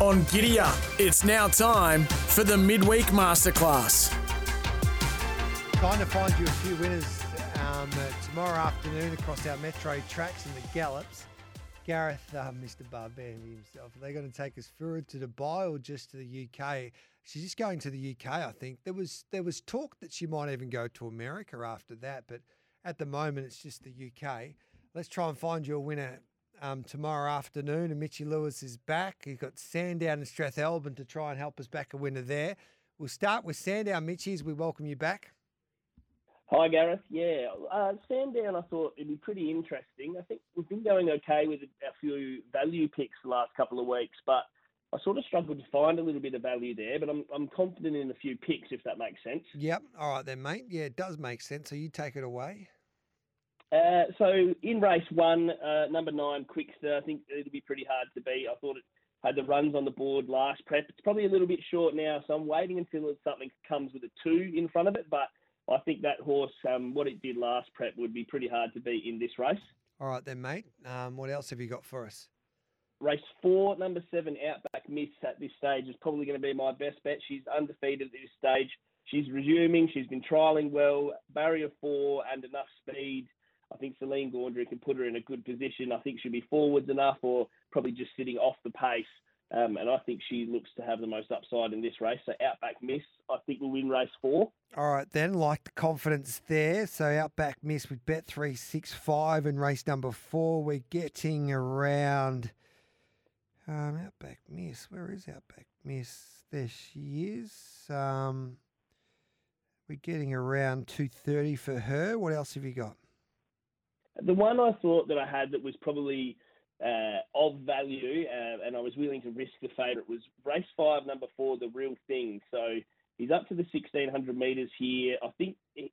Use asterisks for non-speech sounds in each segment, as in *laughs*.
On Giddy Up, it's now time for the midweek masterclass. Trying to find you a few winners um, tomorrow afternoon across our metro tracks and the gallops. Gareth, uh, Mr. Barbandi himself, are they going to take us through to Dubai or just to the UK? She's just going to the UK, I think. There was there was talk that she might even go to America after that, but at the moment it's just the UK. Let's try and find you a winner um, tomorrow afternoon. And Mitchy Lewis is back. He's got Sandown and Strathalbyn to try and help us back a winner there. We'll start with Sandown. Mitchy, as we welcome you back. Hi, Gareth. Yeah, uh, Sandown, I thought it'd be pretty interesting. I think we've been going okay with a few value picks the last couple of weeks, but I sort of struggled to find a little bit of value there. But I'm, I'm confident in a few picks, if that makes sense. Yep. All right, then, mate. Yeah, it does make sense. So you take it away. Uh, so in race one, uh, number nine, Quickster, I think it'll be pretty hard to beat. I thought it had the runs on the board last prep. It's probably a little bit short now, so I'm waiting until something comes with a two in front of it. But I think that horse, um, what it did last prep, would be pretty hard to beat in this race. All right then, mate. Um, what else have you got for us? Race four, number seven, Outback Miss at this stage is probably going to be my best bet. She's undefeated at this stage. She's resuming. She's been trialling well. Barrier four and enough speed I think Celine Gaudray can put her in a good position. I think she'll be forwards enough or probably just sitting off the pace. Um, and I think she looks to have the most upside in this race. So Outback Miss, I think we'll win race four. All right, then, like the confidence there. So Outback Miss with bet three six five in race number four. We're getting around um, Outback Miss. Where is Outback Miss? There she is. Um, we're getting around two thirty for her. What else have you got? The one I thought that I had that was probably uh, of value, uh, and I was willing to risk the favourite was race five, number four, the real thing. So he's up to the 1600 metres here. I think. It,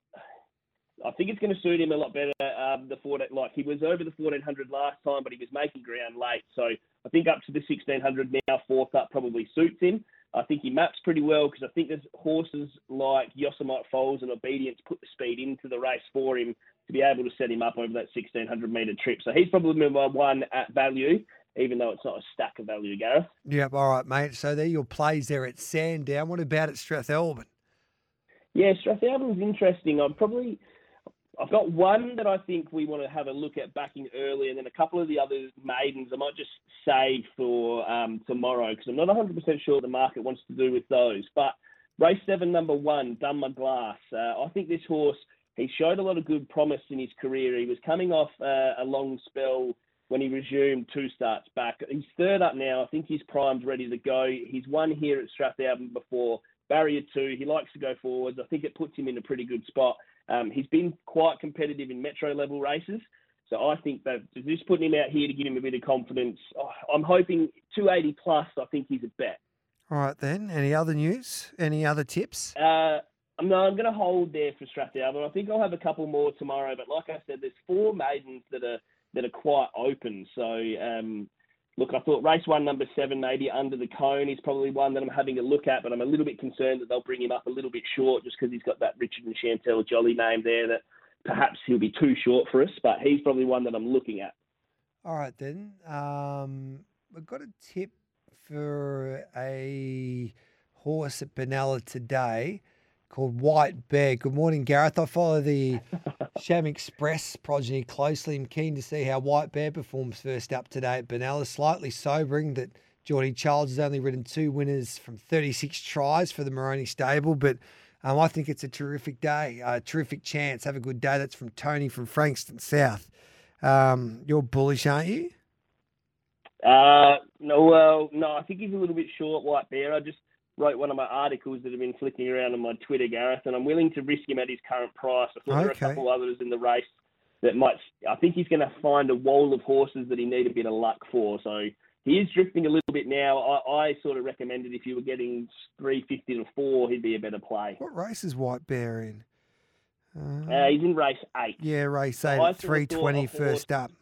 I think it's going to suit him a lot better. Um, the 14, like he was over the 1400 last time, but he was making ground late. So I think up to the 1600 now, fourth up probably suits him. I think he maps pretty well because I think there's horses like Yosemite Falls and Obedience put the speed into the race for him to be able to set him up over that 1600 metre trip. So he's probably my one at value, even though it's not a stack of value, Gareth. Yep, all right, mate. So there your plays there at Sandown. What about at Strathalbyn? Yeah, Strathalbyn's interesting. I'm probably I've got one that I think we want to have a look at backing early, and then a couple of the other maidens I might just save for um, tomorrow because I'm not 100% sure what the market wants to do with those. But race seven, number one, Done My Glass. Uh, I think this horse he showed a lot of good promise in his career. He was coming off uh, a long spell when he resumed two starts back. He's third up now. I think his prime's ready to go. He's won here at Strathalbyn before. Barrier two, he likes to go forwards. I think it puts him in a pretty good spot. Um, he's been quite competitive in metro level races. So I think that just putting him out here to give him a bit of confidence. Oh, I'm hoping 280 plus. I think he's a bet. All right then. Any other news? Any other tips? Uh, no, I'm going to hold there for Strathalbyn. I think I'll have a couple more tomorrow. But like I said, there's four maidens that are that are quite open. So um, look, I thought race one, number seven, maybe under the cone is probably one that I'm having a look at. But I'm a little bit concerned that they'll bring him up a little bit short just because he's got that Richard and Chantel Jolly name there. That perhaps he'll be too short for us. But he's probably one that I'm looking at. All right then. Um, we've got a tip for a horse at Benalla today called White Bear. Good morning, Gareth. I follow the *laughs* Shamexpress progeny closely. I'm keen to see how White Bear performs first up today at Benalla. Slightly sobering that Geordie Charles has only ridden two winners from 36 tries for the Moroni stable, but um, I think it's a terrific day, a terrific chance. Have a good day. That's from Tony from Frankston South. Um, you're bullish, aren't you? Uh, no, well, no, I think he's a little bit short, White Bear. I just wrote one of my articles that have been flicking around on my Twitter, Gareth, and I'm willing to risk him at his current price. I thought okay. there are a couple others in the race that might. I think he's going to find a wall of horses that he need a bit of luck for. So he is drifting a little bit now. I, I sort of recommended if you were getting 350 to 4, he'd be a better play. What race is White Bear in? Uh, he's in race 8. Yeah, race eight of three twenty first up.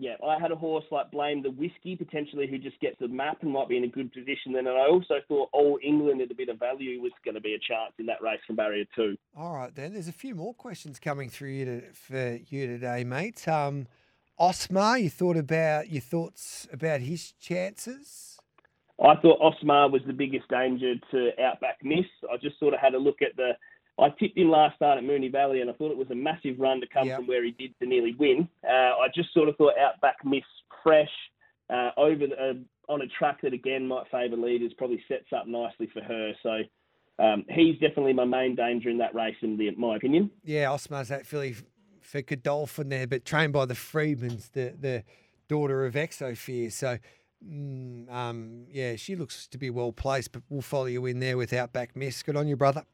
Yeah, I had a horse like Blame the Whiskey, potentially, who just gets the map and might be in a good position. Then and I also thought All England at a bit of value was going to be a chance in that race from barrier two. All right, then. There's a few more questions coming through you to, for you today, mate. Um, Osmar, you thought about your thoughts about his chances? I thought Osmar was the biggest danger to Outback Miss. I just sort of had a look at the. I tipped him last start at Moonee Valley, and I thought it was a massive run to come Yep. from where he did to nearly win. Uh, I just sort of thought Outback Miss fresh uh, over the, uh, on a track that again might favour leaders probably sets up nicely for her. So um, he's definitely my main danger in that race, in the, my opinion. Yeah, Osmar's that filly for Godolphin there, but trained by the Freedmans, the, the daughter of Exosphere. So, mm, um, yeah, she looks to be well placed, but we'll follow you in there with Outback Miss. Good on you, brother.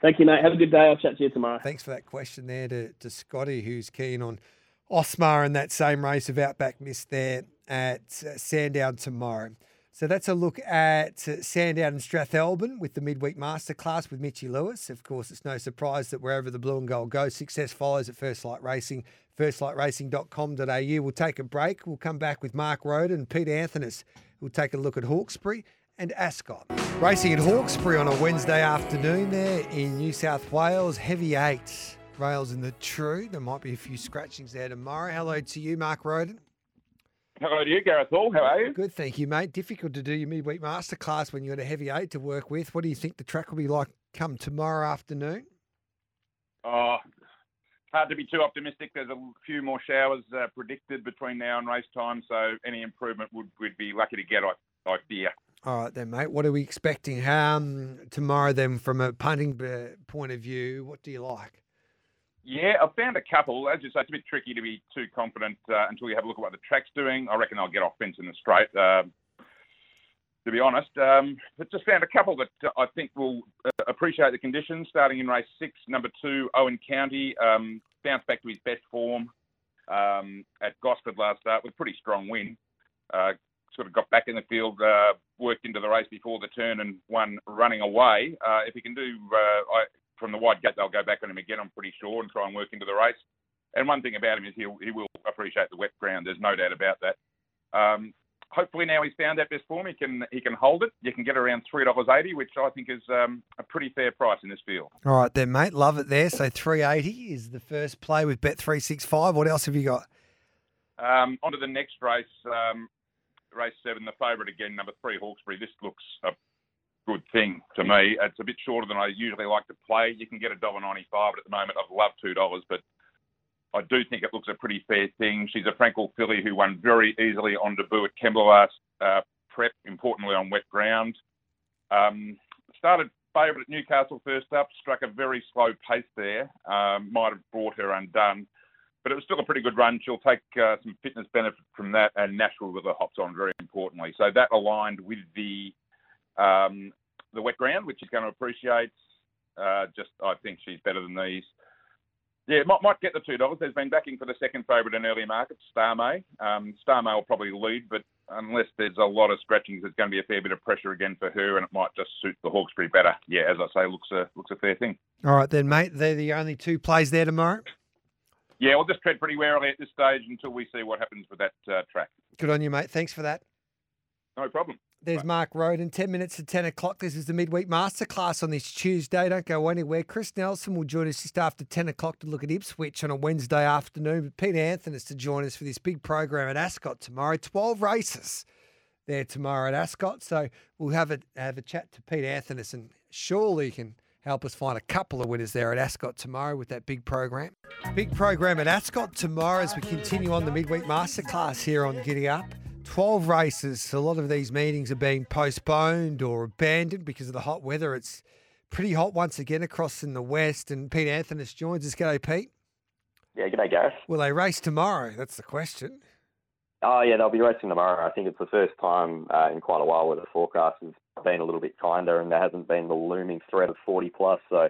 Thank you, mate. Have a good day. I'll chat to you tomorrow. Thanks for that question there to, to Scotty, who's keen on Osmar in that same race of Outback Miss there at uh, Sandown tomorrow. So that's a look at uh, Sandown and Strathalbyn with the midweek masterclass with Mitchy Lewis. Of course, it's no surprise that wherever the blue and gold goes, success follows at First Light Racing, firstlightracing.com.au. We'll take a break. We'll come back with Mark Roden and Peter Anthony's. We'll take a look at Hawkesbury and Ascot. Racing at Hawkesbury on a Wednesday afternoon there in New South Wales. Heavy eight rails in the true. There might be a few scratchings there tomorrow. Hello to you, Mark Roden. Hello to you, Gareth Hall. How are you? Good, thank you, mate. Difficult to do your midweek masterclass when you've got a heavy eight to work with. What do you think the track will be like come tomorrow afternoon? Oh, hard to be too optimistic. There's a few more showers uh, predicted between now and race time, so any improvement would we'd be lucky to get. I I fear. All right, then, mate. What are we expecting um, tomorrow, then, from a punting point of view? What do you like? Yeah, I found a couple. As you say, it's a bit tricky to be too confident uh, until you have a look at what the track's doing. I reckon I'll get off fence in the straight. Uh, to be honest, um, but just found a couple that uh, I think will uh, appreciate the conditions. Starting in race six, number two, Owen County, um, bounced back to his best form um, at Gosford last start with a pretty strong win. Uh, sort of got back in the field, uh, worked into the race before the turn, and won running away. Uh, if he can do uh, I, from the wide gate, they'll go back on him again. I'm pretty sure, and try and work into the race. And one thing about him is he'll, he will appreciate the wet ground. There's no doubt about that. Um, hopefully now he's found that best form, he can he can hold it. You can get around three dollars eighty, which I think is um, a pretty fair price in this field. All right, then, mate. Love it there. So 380 is the first play with Bet365. What else have you got? Um, on to the next race, um, race seven, the favourite again, number three, Hawkesbury. This looks a good thing to me. It's a bit shorter than I usually like to play. You can get a dollar ninety-five, but at the moment I've loved two dollars, but I do think it looks a pretty fair thing. She's a Frankel filly who won very easily on debut at Kembla last uh, prep, importantly on wet ground. Um, started favourite at Newcastle first up, struck a very slow pace there. Um, might have brought her undone, but it was still a pretty good run. She'll take uh, some fitness benefit from that, and Nash Rawiller with the hops on very importantly. So that aligned with the um, the wet ground, which she's going to appreciate. Uh, just I think she's better than these. Yeah, might, might get the two dollars. There's been backing for the second favourite in early markets, Star May. Um, Starmay will probably lead, but unless there's a lot of scratchings, there's going to be a fair bit of pressure again for her, and it might just suit the Hawkesbury better. Yeah, as I say, looks a looks a fair thing. All right, then, mate. They're the only two plays there tomorrow. Yeah, we'll just tread pretty warily at this stage until we see what happens with that uh, track. Good on you, mate. Thanks for that. No problem. There's Mark Roden. 10 minutes to 10 o'clock. This is the midweek masterclass on this Tuesday. Don't go anywhere. Chris Nelson will join us just after 10 o'clock to look at Ipswich on a Wednesday afternoon. But Peter Anthony is to join us for this big program at Ascot tomorrow. 12 races there tomorrow at Ascot. So we'll have a, have a chat to Pete Anthony and surely he can help us find a couple of winners there at Ascot tomorrow with that big program. Big program at Ascot tomorrow as we continue on the midweek masterclass here on Giddy Up. 12 races. A lot of these meetings are being postponed or abandoned because of the hot weather. It's pretty hot once again across in the west. And Pete Anthony joins us. G'day, Pete. Yeah, g'day, Gareth. Will they race tomorrow? That's the question. Oh, yeah, they'll be racing tomorrow. I think it's the first time uh, in quite a while where the forecast has been a little bit kinder and there hasn't been the looming threat of 40 plus. So,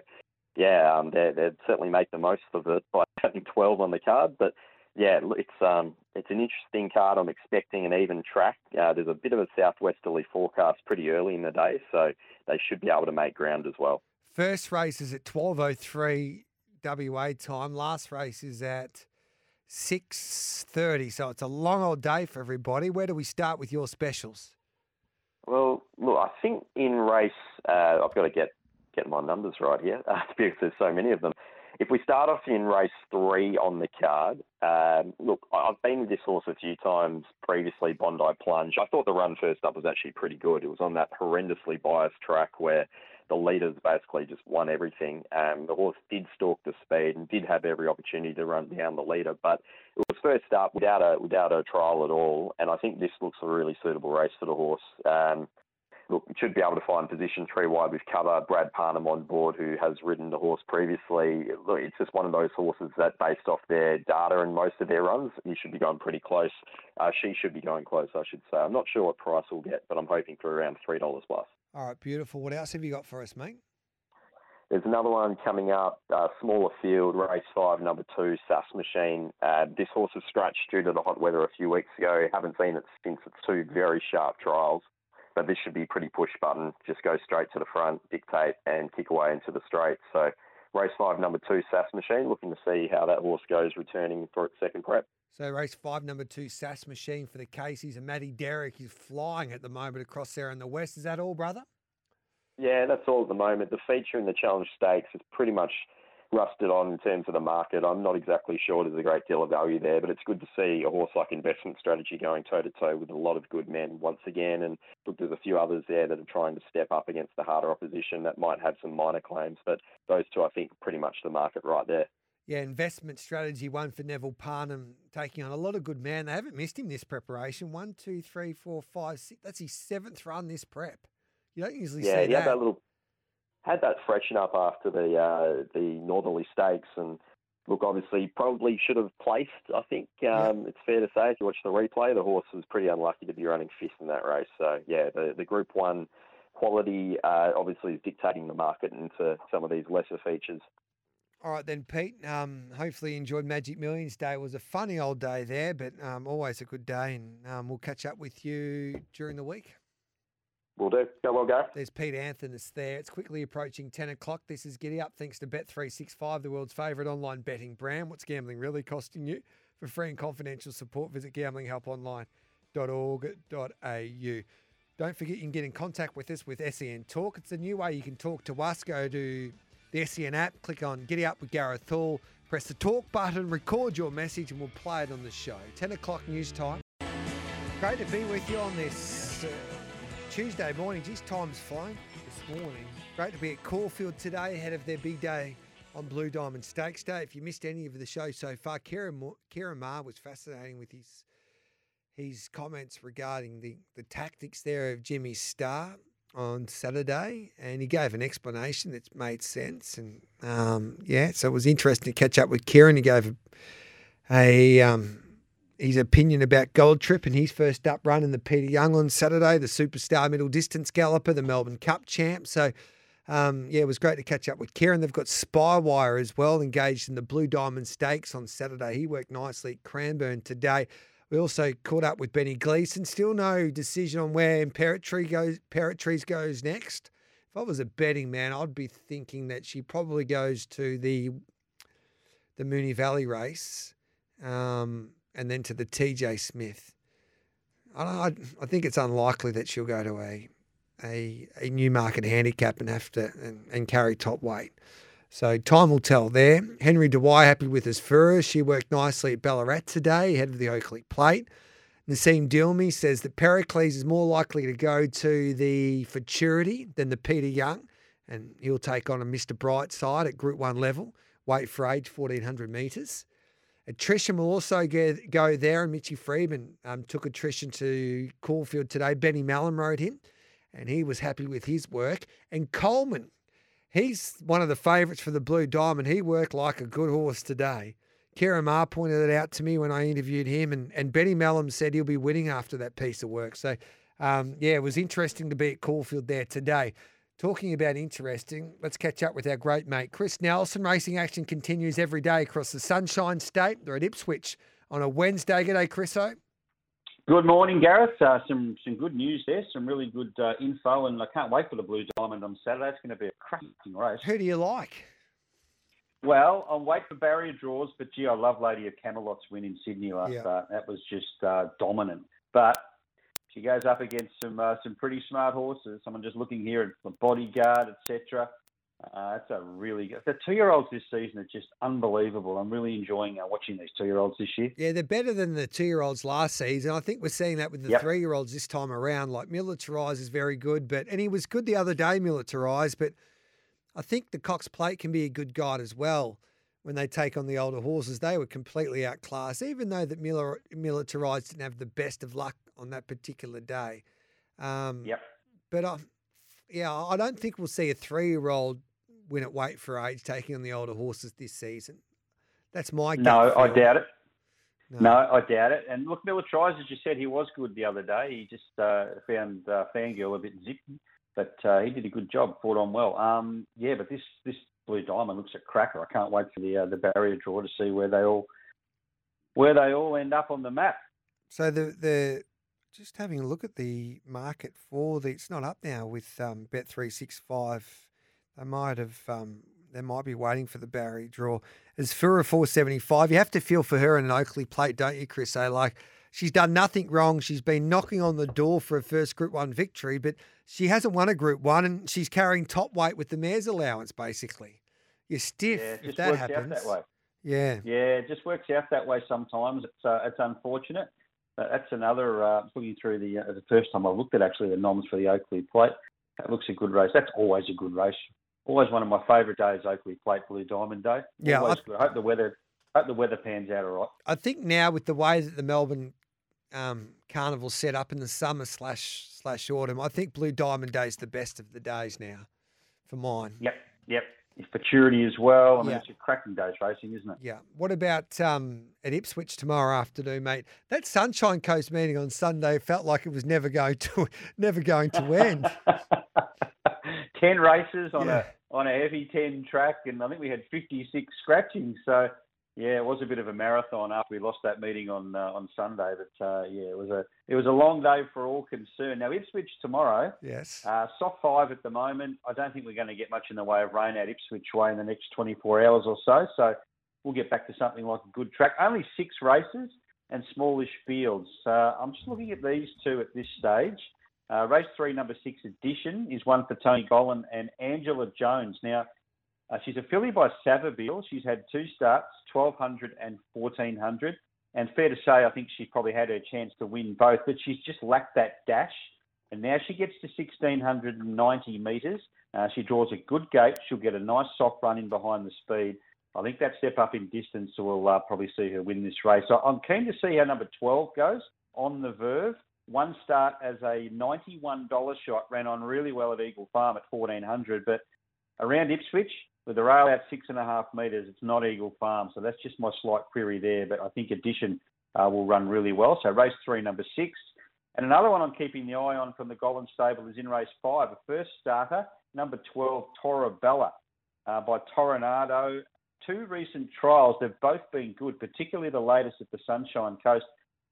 yeah, um, they, they'd certainly make the most of it by *laughs* having 12 on the card. But yeah, it's um, it's an interesting card. I'm expecting an even track. Uh, there's a bit of a southwesterly forecast pretty early in the day, so they should be able to make ground as well. First race is at 12.03 WA time. Last race is at 6.30. So it's a long old day for everybody. Where do we start with your specials? Well, look, I think in race, uh, I've got to get get my numbers right here uh, *laughs* because there's so many of them. If we start off in race three on the card, um, look, I've been with this horse a few times previously, Bondi Plunge. I thought the run first up was actually pretty good. It was on that horrendously biased track where the leaders basically just won everything. Um, the horse did stalk the speed and did have every opportunity to run down the leader, but it was first up without a without a trial at all. And I think this looks a really suitable race for the horse. Um, look, should be able to find position three wide with cover. Brad Parnham on board, who has ridden the horse previously. Look, it's just one of those horses that, based off their data and most of their runs, you should be going pretty close. Uh, she should be going close, I should say. I'm not sure what price we'll get, but I'm hoping for around three dollars plus. All right, beautiful. What else have you got for us, mate? There's another one coming up, uh, smaller field, race five, number two, SAS Machine. Uh, this horse was scratched due to the hot weather a few weeks ago. Haven't seen it since its two very sharp trials. But this should be pretty push button. Just go straight to the front, dictate, and kick away into the straight. So, race five, number two, SAS Machine. Looking to see how that horse goes returning for its second prep. So race five, number two, SAS Machine for the Caseys and Matty Derrick is flying at the moment across there in the west. Is that all, brother? Yeah, that's all at the moment. The feature in the Challenge Stakes is pretty much rusted on in terms of the market. I'm not exactly sure there's a great deal of value there, but it's good to see a horse like Investment Strategy going toe to toe with a lot of good men once again. And look, there's a few others there that are trying to step up against the harder opposition that might have some minor claims, but those two, I think, are pretty much the market right there. Yeah, investment strategy one for Neville Parnham, taking on a lot of good man. They haven't missed him this preparation. One, two, three, four, five, six. That's his seventh run this prep. You don't usually yeah, see he had that. that little had that freshen up after the uh, the Northerly Stakes, and look, obviously, probably should have placed. I think um, it's fair to say if you watch the replay, the horse was pretty unlucky to be running fifth in that race. So yeah, the the Group One quality uh, obviously is dictating the market into some of these lesser features. All right, then, Pete. Um, hopefully, you enjoyed Magic Millions Day. It was a funny old day there, but um, always a good day. And um, we'll catch up with you during the week. Will do. Go well, Gareth. There's Pete Anthony's there. It's quickly approaching 10 o'clock. This is Giddy Up thanks to Bet365, the world's favourite online betting brand. What's gambling really costing you? For free and confidential support, visit gamblinghelponline.org.au. Don't forget you can get in contact with us with SEN Talk. It's a new way you can talk to us. Go to the SEN app, click on Giddy Up with Gareth Hall, press the talk button, record your message, and we'll play it on the show. 10 o'clock news time. Great to be with you on this uh, Tuesday morning. Geez, time's flying this morning. Great to be at Caulfield today ahead of their big day on Blue Diamond Stakes Day. If you missed any of the show so far, Ciaron, Ciaron was fascinating with his his comments regarding the, the tactics there of Jimmy Starr on Saturday, and he gave an explanation that made sense. And um, yeah, so it was interesting to catch up with Ciaron. He gave a, a um, his opinion about Gold Trip and his first up run in the Peter Young on Saturday, the superstar middle distance galloper, the Melbourne Cup champ. So, um, yeah, it was great to catch up with Ciaron. They've got Spywire as well engaged in the Blue Diamond Stakes on Saturday. He worked nicely at Cranbourne today. We also caught up with Benny Gleeson. Still no decision on where Imperatriz goes, Imperatriz goes next. If I was a betting man, I'd be thinking that she probably goes to the the Moonee Valley race. Um, and then to the TJ Smith. I, I, think it's unlikely that she'll go to a a, a Newmarket handicap and have to and, and carry top weight. So time will tell there. Henry Dwyer happy with Asfoora. She worked nicely at Ballarat today ahead of the Oakleigh Plate. Nassim Dilmy says that Pericles is more likely to go to the Futurity than the Peter Young, and he'll take on a Mr. Brightside at Group 1 level, weight for age 1400 metres. Attrition will also get, go there, and Mitchy Freedman um, took attrition to Caulfield today. Benny Melham rode him, and he was happy with his work. And Coleman, he's one of the favourites for the Blue Diamond. He worked like a good horse today. Ciaron Maher pointed it out to me when I interviewed him, and, and Benny Melham said he'll be winning after that piece of work. So, um, yeah, it was interesting to be at Caulfield there today. Talking about interesting, let's catch up with our great mate Chris Nelson. Racing action continues every day across the Sunshine State. They're at Ipswich on a Wednesday. G'day, Chriso. Good morning, Gareth. Uh, some some good news there, some really good uh, info, and I can't wait for the Blue Diamond on Saturday. It's going to be a cracking race. Who do you like? Well, I'll wait for barrier draws, but gee, I love Lady of Camelot's win in Sydney last Yeah. start. That was just uh, dominant. She goes up against some uh, some pretty smart horses. I'm just looking here at the bodyguard, etc. Uh, that's a really good. The two-year-olds this season are just unbelievable. I'm really enjoying uh, watching these two-year-olds this year. Yeah, they're better than the two year olds last season. I think we're seeing that with the Yep. three year olds this time around. Like Militarize is very good, but and he was good the other day, Militarize, but I think the Cox Plate can be a good guide as well when they take on the older horses. They were completely outclassed, even though that Miller Militarize didn't have the best of luck on that particular day. Um, Yep. But I, yeah, I don't think we'll see a three year old win at weight for age taking on the older horses this season. That's my No, I doubt it. No, I doubt it. And look, Miller tries, as you said, he was good the other day. He just uh, found uh, Fangirl a bit zippy, but uh, he did a good job, fought on well. Um, yeah, but this this Blue Diamond looks a cracker. I can't wait for the uh, the barrier draw to see where they all where they all end up on the map. So the the just having a look at the market for the it's not up now with um, Bet three six five. They might have um, they might be waiting for the Barry draw. Asfoora seventy five, you have to feel for her in an Oakleigh plate, don't you, Chris? So like she's done nothing wrong. She's been knocking on the door for a first Group One victory, but she hasn't won a Group One, and she's carrying top weight with the mayor's allowance. Basically, you're stiff yeah, if that happens. out that way. Yeah, Yeah, it just works out that way sometimes. It's uh, it's unfortunate. But that's another. Uh, looking through the uh, the first time I looked at actually the noms for the Oakleigh Plate. That looks a good race. That's always a good race. Always one of my favourite days, Oakleigh Plate Blue Diamond Day. Yeah, always I- good. I hope the weather hope the weather pans out all right. I think now with the way that the Melbourne um, Carnival's set up in the summer slash slash autumn, I think Blue Diamond Day is the best of the days now for mine. Yep, yep. Futurity as well. I mean, Yeah. it's a cracking day's racing, isn't it? Yeah. What about um, at Ipswich tomorrow afternoon, mate? That Sunshine Coast meeting on Sunday felt like it was never going to *laughs* never going to end. *laughs* ten races on Yeah. a on a heavy ten track, and I think we had fifty six scratching. So yeah, it was a bit of a marathon after we lost that meeting on uh, on Sunday. But uh, yeah, it was a it was a long day for all concerned. Now Ipswich tomorrow, yes. uh, soft five at the moment. I don't think we're going to get much in the way of rain at Ipswich way in the next twenty four hours or so. So we'll get back to something like a good track. Only six races and smallish fields. Uh, I'm just looking at these two at this stage. Uh, race three, number six, Edition, is one for Tony Gollan and Angela Jones. Now, uh, she's a filly by Savabeel. She's had two starts, 1200 and 1400. And fair to say, I think she's probably had her chance to win both, but she's just lacked that dash. And now she gets to 1690 metres. Uh, she draws a good gate. She'll get a nice soft run in behind the speed. I think that step up in distance will uh, probably see her win this race. So I'm keen to see how number 12 goes on the Verve. One start as a $91 shot ran on really well at Eagle Farm at 1400, but around Ipswich with the rail out six and a half metres, it's not Eagle Farm. So that's just my slight query there. But I think addition uh, will run really well. So race three, number six. And another one I'm keeping the eye on from the Gollan Stable is in race five, a first starter, number 12, Torabella uh, by Toronado. Two recent trials, they've both been good, particularly the latest at the Sunshine Coast.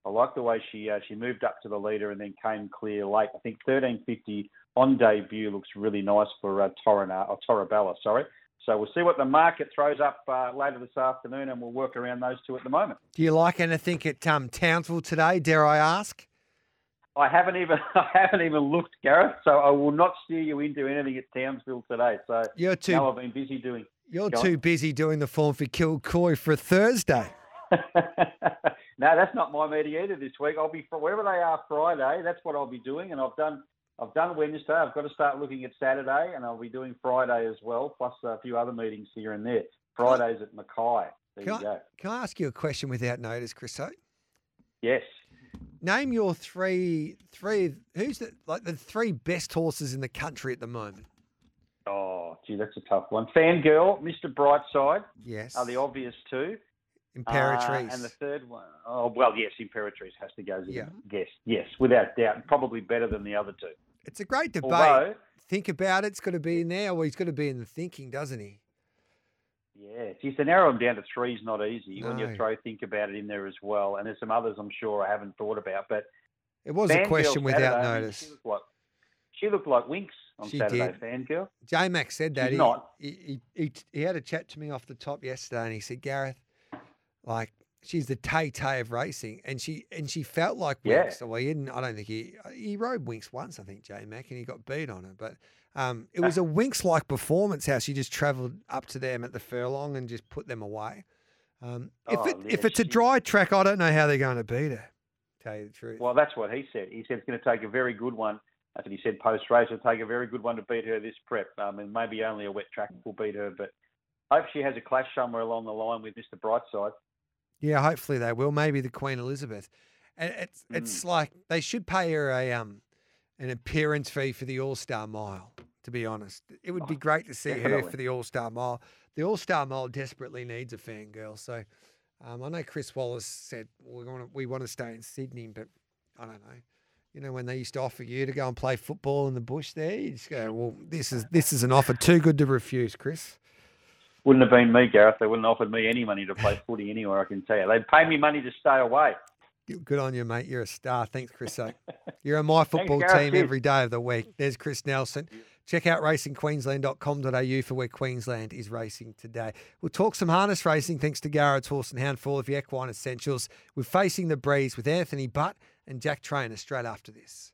I like the way she uh, she moved up to the leader and then came clear late. I think 1350 on debut looks really nice for uh, Torana, or Torabella, sorry. So we'll see what the market throws up uh, later this afternoon, and we'll work around those two at the moment. Do you like anything at um, Townsville today? Dare I ask? I haven't even *laughs* I haven't even looked, Gareth. So I will not steer you into anything at Townsville today. So You're too no, I've been busy doing. *laughs* you're go on. too busy doing the form for Kilcoy for Thursday. *laughs* no, that's not my meeting either this week. I'll be wherever they are Friday. That's what I'll be doing, and I've done. I've done Wednesday. I've got to start looking at Saturday, and I'll be doing Friday as well, plus a few other meetings here and there. Fridays at Mackay. There Can you go. Can I ask you a question without notice, Christo? Yes. Name your three three who's the like the three best horses in the country at the moment. Oh, gee, that's a tough one. Fangirl, Mr. Brightside Yes. are the obvious two. Imperatriz. Uh, and the third one, oh well, yes, Imperatriz has to go as a Yeah. guess. Yes, without doubt, probably better than the other two. it's a great debate. Although, Think about it. It's got to be in there, Well, he's got to be in the thinking, doesn't he? Yeah, geez, to narrow them down to three is not easy when you No. throw think about it in there as well. And there's some others I'm sure I haven't thought about, but It was a Fangirl question without Saturday, notice. she looked like she looked like Winks on She Saturday. did. Fangirl. J Mac said that. She's he, not. He, he, he, he had a chat to me off the top yesterday and he said, Gareth, like, she's the Tay Tay of racing. And she and she felt like Yeah. Winks. Well, he didn't, I don't think he, he rode Winks once, I think, J Mac, and he got beat on it. But um, it was a Winks like performance how she just travelled up to them at the furlong and just put them away. Um, if, Oh, it, if it's a dry track, I don't know how they're going to beat her, tell you the truth. Well, that's what he said. He said it's going to take a very good one. That's what he said post race. It'll take a very good one to beat her this prep. Um, and maybe only a wet track will beat her, but hope she has a clash somewhere along the line with Mr. Brightside. Yeah, hopefully they will. Maybe the Queen Elizabeth. And it's it's Mm. like they should pay her a um an appearance fee for the All Star Mile. To be honest, it would be great to see her Oh, for the All Star Mile. The All Star Mile desperately needs a fangirl. So um, I know Chris Waller said we want to, we want to stay in Sydney, but I don't know. You know when they used to offer you to go and play football in the bush there, you just go, well, this is this is an offer too good to refuse, Chris. Wouldn't have been me, Gareth. They wouldn't have offered me any money to play footy anywhere, I can tell you. They'd pay me money to stay away. Good on you, mate. You're a star. Thanks, Chris. Uh, you're on my football Gareth. team every day of the week. There's Chris Nelson. Check out racingqueensland.com.au for where Queensland is racing today. We'll talk some harness racing thanks to Garrards Horse and Hound for all of your equine essentials. We're facing the breeze with Anthony Butt and Jack Trainer straight after this.